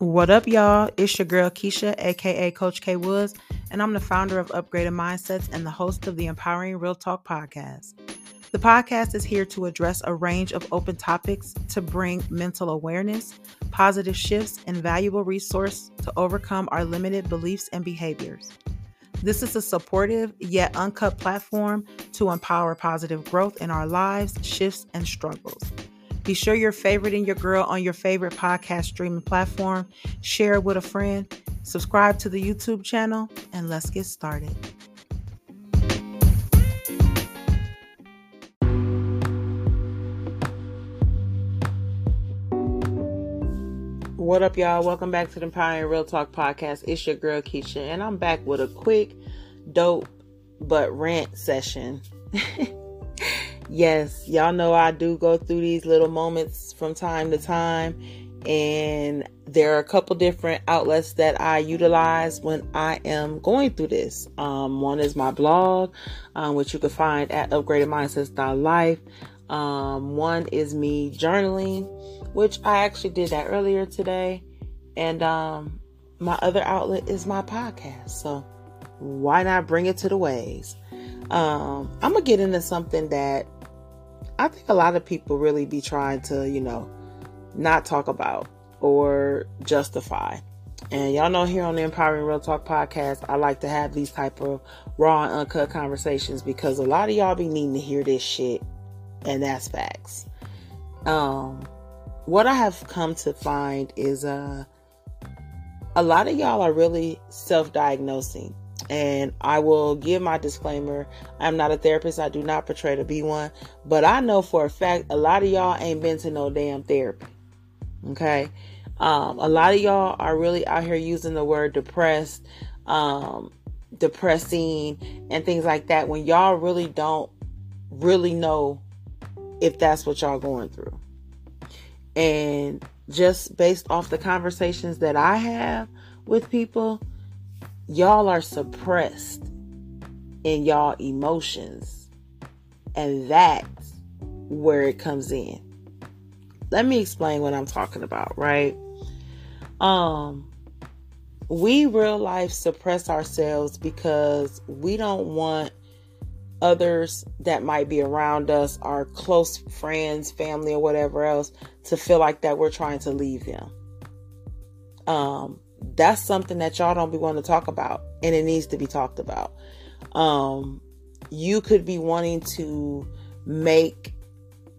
What up, y'all? It's your girl Keisha, aka Coach K Woods, and I'm the founder of Upgraded Mindsets and the host of the Empowering Real Talk podcast. The podcast is here to address a range of open topics to bring mental awareness, positive shifts, and valuable resource to overcome our limited beliefs and behaviors. This is a supportive yet uncut platform to empower positive growth in our lives, shifts, and struggles. Be sure you're favoriting your girl on your favorite podcast streaming platform, share it with a friend, subscribe to the YouTube channel, and let's get started. What up, y'all? Welcome back to the Empowering Real Talk podcast. It's your girl Keisha, and I'm back with a quick, dope, but rant session. yes, y'all know I do go through these little moments from time to time, and there are a couple different outlets that I utilize when I am going through this. Um, one is my blog, um, which you can find at upgradedmindsets.life. Um, one is me journaling, which I actually did that earlier today, and um, my other outlet is my podcast. So why not bring it to the ways? Um, I'm gonna get into something that I think a lot of people really be trying to, you know, not talk about or justify. And y'all know here on the Empowering Real Talk podcast, I like to have these type of raw and uncut conversations because a lot of y'all be needing to hear this shit, and that's facts. Um, what I have come to find is uh, a lot of y'all are really self-diagnosing and I will give my disclaimer. I'm not a therapist. I do not portray to be one. But I know for a fact a lot of y'all ain't been to no damn therapy. Okay. Um, a lot of y'all are really out here using the word depressed, um, depressing, and things like that when y'all really don't really know if that's what y'all going through. And just based off the conversations that I have with people, y'all are suppressed in y'all emotions. And that's where it comes in. Let me explain what I'm talking about, right? Um we real life suppress ourselves because we don't want others that might be around us, our close friends, family, or whatever else, to feel like that we're trying to leave them. Um, that's something that y'all don't be wanting to talk about and it needs to be talked about. Um you could be wanting to make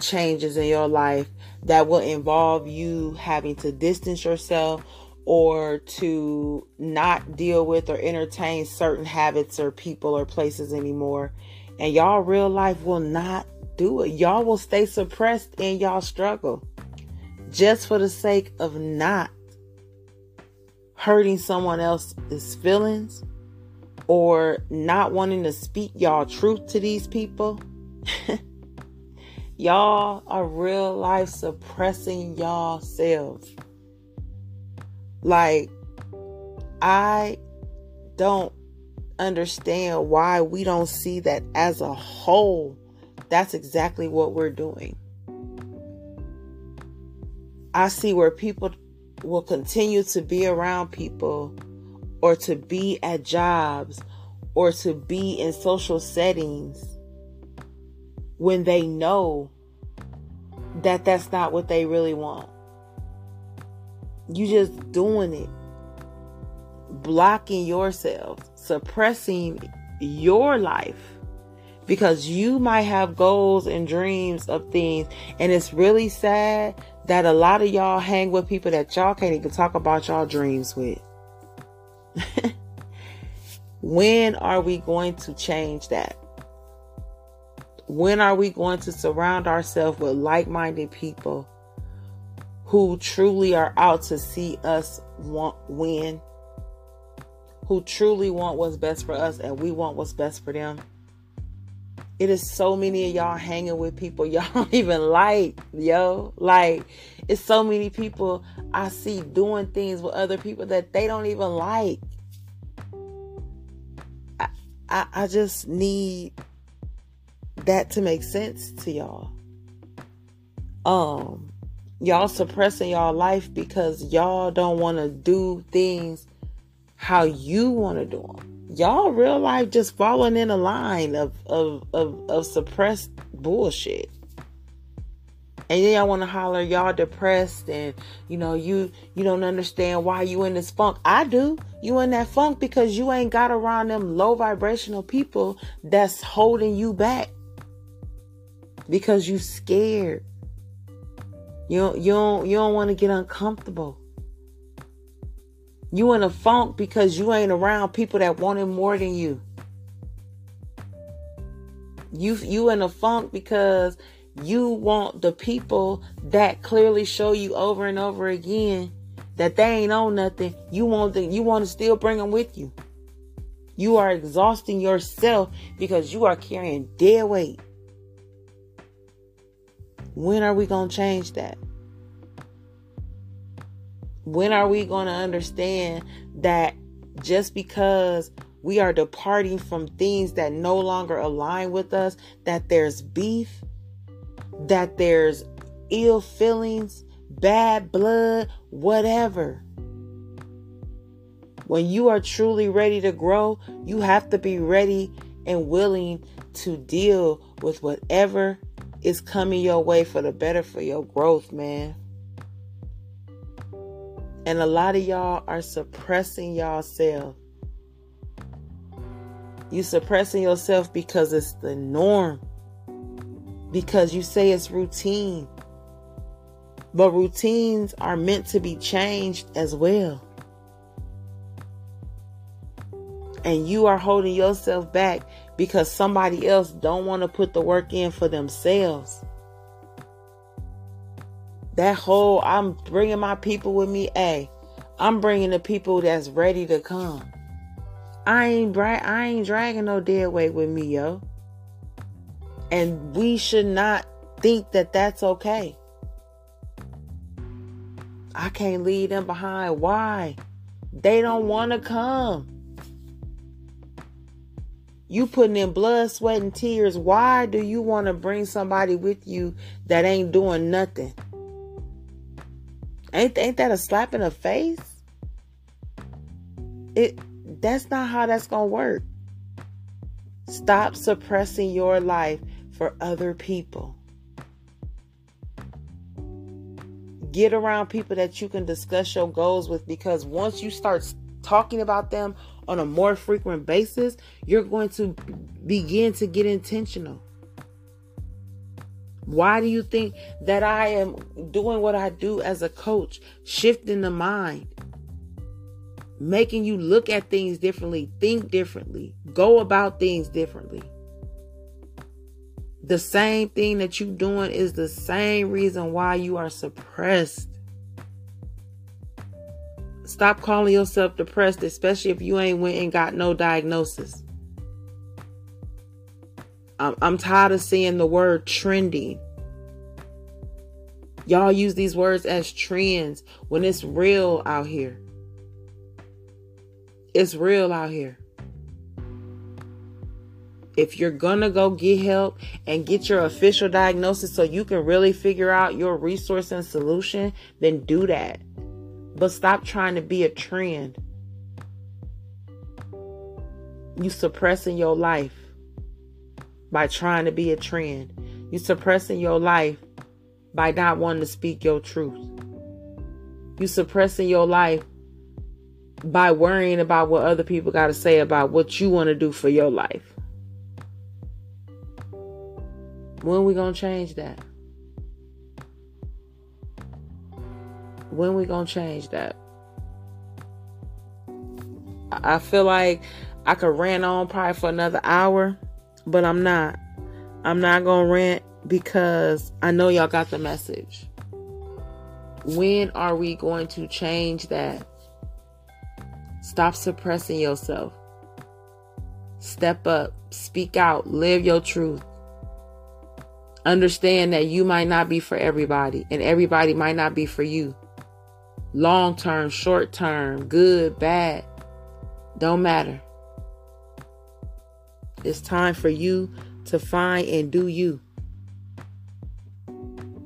changes in your life that will involve you having to distance yourself or to not deal with or entertain certain habits or people or places anymore. And y'all real life will not do it. Y'all will stay suppressed in y'all struggle just for the sake of not hurting someone else's feelings or not wanting to speak y'all truth to these people. y'all are real life suppressing y'all selves. Like, I don't understand why we don't see that as a whole. That's exactly what we're doing. I see where people will continue to be around people or to be at jobs or to be in social settings when they know that that's not what they really want. You just doing it, blocking yourself, suppressing your life because you might have goals and dreams of things and it's really sad that a lot of y'all hang with people that y'all can't even talk about y'all dreams with. when are we going to change that? When are we going to surround ourselves with like minded people who truly are out to see us want win? Who truly want what's best for us and we want what's best for them? It is so many of y'all hanging with people y'all don't even like, yo. Like, it's so many people I see doing things with other people that they don't even like. I, I, I just need that to make sense to y'all. Um, Y'all suppressing y'all life because y'all don't want to do things how you want to do them. Y'all real life just falling in a line of of of, of suppressed bullshit. And then y'all want to holler y'all depressed and you know you you don't understand why you in this funk. I do. You in that funk because you ain't got around them low vibrational people that's holding you back. Because you scared. You you don't, you don't want to get uncomfortable. You in a funk because you ain't around people that want it more than you. You you in a funk because you want the people that clearly show you over and over again that they ain't on nothing. You want to you want to still bring them with you. You are exhausting yourself because you are carrying dead weight. When are we going to change that? When are we going to understand that just because we are departing from things that no longer align with us, that there's beef, that there's ill feelings, bad blood, whatever. When you are truly ready to grow, you have to be ready and willing to deal with whatever is coming your way for the better for your growth, man. And a lot of y'all are suppressing yourself. You suppressing yourself because it's the norm because you say it's routine. But routines are meant to be changed as well. And you are holding yourself back because somebody else don't want to put the work in for themselves. That whole I'm bringing my people with me, hey, I'm bringing the people that's ready to come. I ain't bra- I ain't dragging no dead weight with me, yo. And we should not think that that's okay. I can't leave them behind. Why? They don't want to come. You putting in blood, sweat, and tears. Why do you want to bring somebody with you that ain't doing nothing? Ain't, ain't that a slap in the face? It that's not how that's gonna work. Stop suppressing your life for other people. Get around people that you can discuss your goals with because once you start talking about them on a more frequent basis, you're going to begin to get intentional. Why do you think that I am doing what I do as a coach, shifting the mind, making you look at things differently, think differently, go about things differently? the same thing that you're doing is the same reason why you are suppressed. Stop calling yourself depressed, especially if you ain't went and got no diagnosis. I'm, tired of seeing the word trendy. Y'all use these words as trends when it's real out here. It's real out here if you're gonna go get help and get your official diagnosis so you can really figure out your resource and solution, then do that. But stop trying to be a trend. You suppressing your life by trying to be a trend. You're suppressing your life by not wanting to speak your truth. You're suppressing your life by worrying about what other people got to say about what you want to do for your life. When we gonna change that? When we gonna change that? I feel like I could rant on probably for another hour, but I'm not. I'm not gonna rant because I know y'all got the message. When are we going to change that? Stop suppressing yourself. Step up, speak out, live your truth. Understand that you might not be for everybody, and everybody might not be for you. Long term, short term, good, bad, don't matter. It's time for you to find and do you.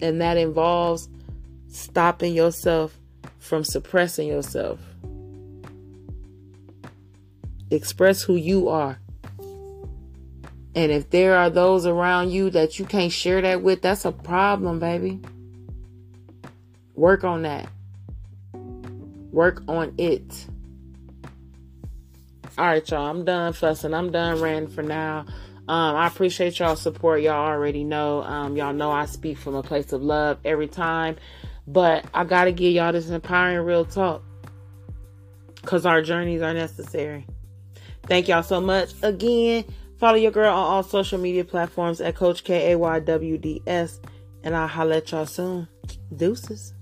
And that involves stopping yourself from suppressing yourself. Express who you are. And if there are those around you that you can't share that with, that's a problem, baby. Work on that. Work on it. All right, y'all. I'm done fussing. I'm done ranting for now. Um, I appreciate y'all support. Y'all already know. Um, y'all know I speak from a place of love every time. But I gotta give y'all this empowering real talk. Cause our journeys are necessary. Thank y'all so much. Again, follow your girl on all social media platforms at Coach K A Y W D S. And I'll holler at y'all soon. Deuces.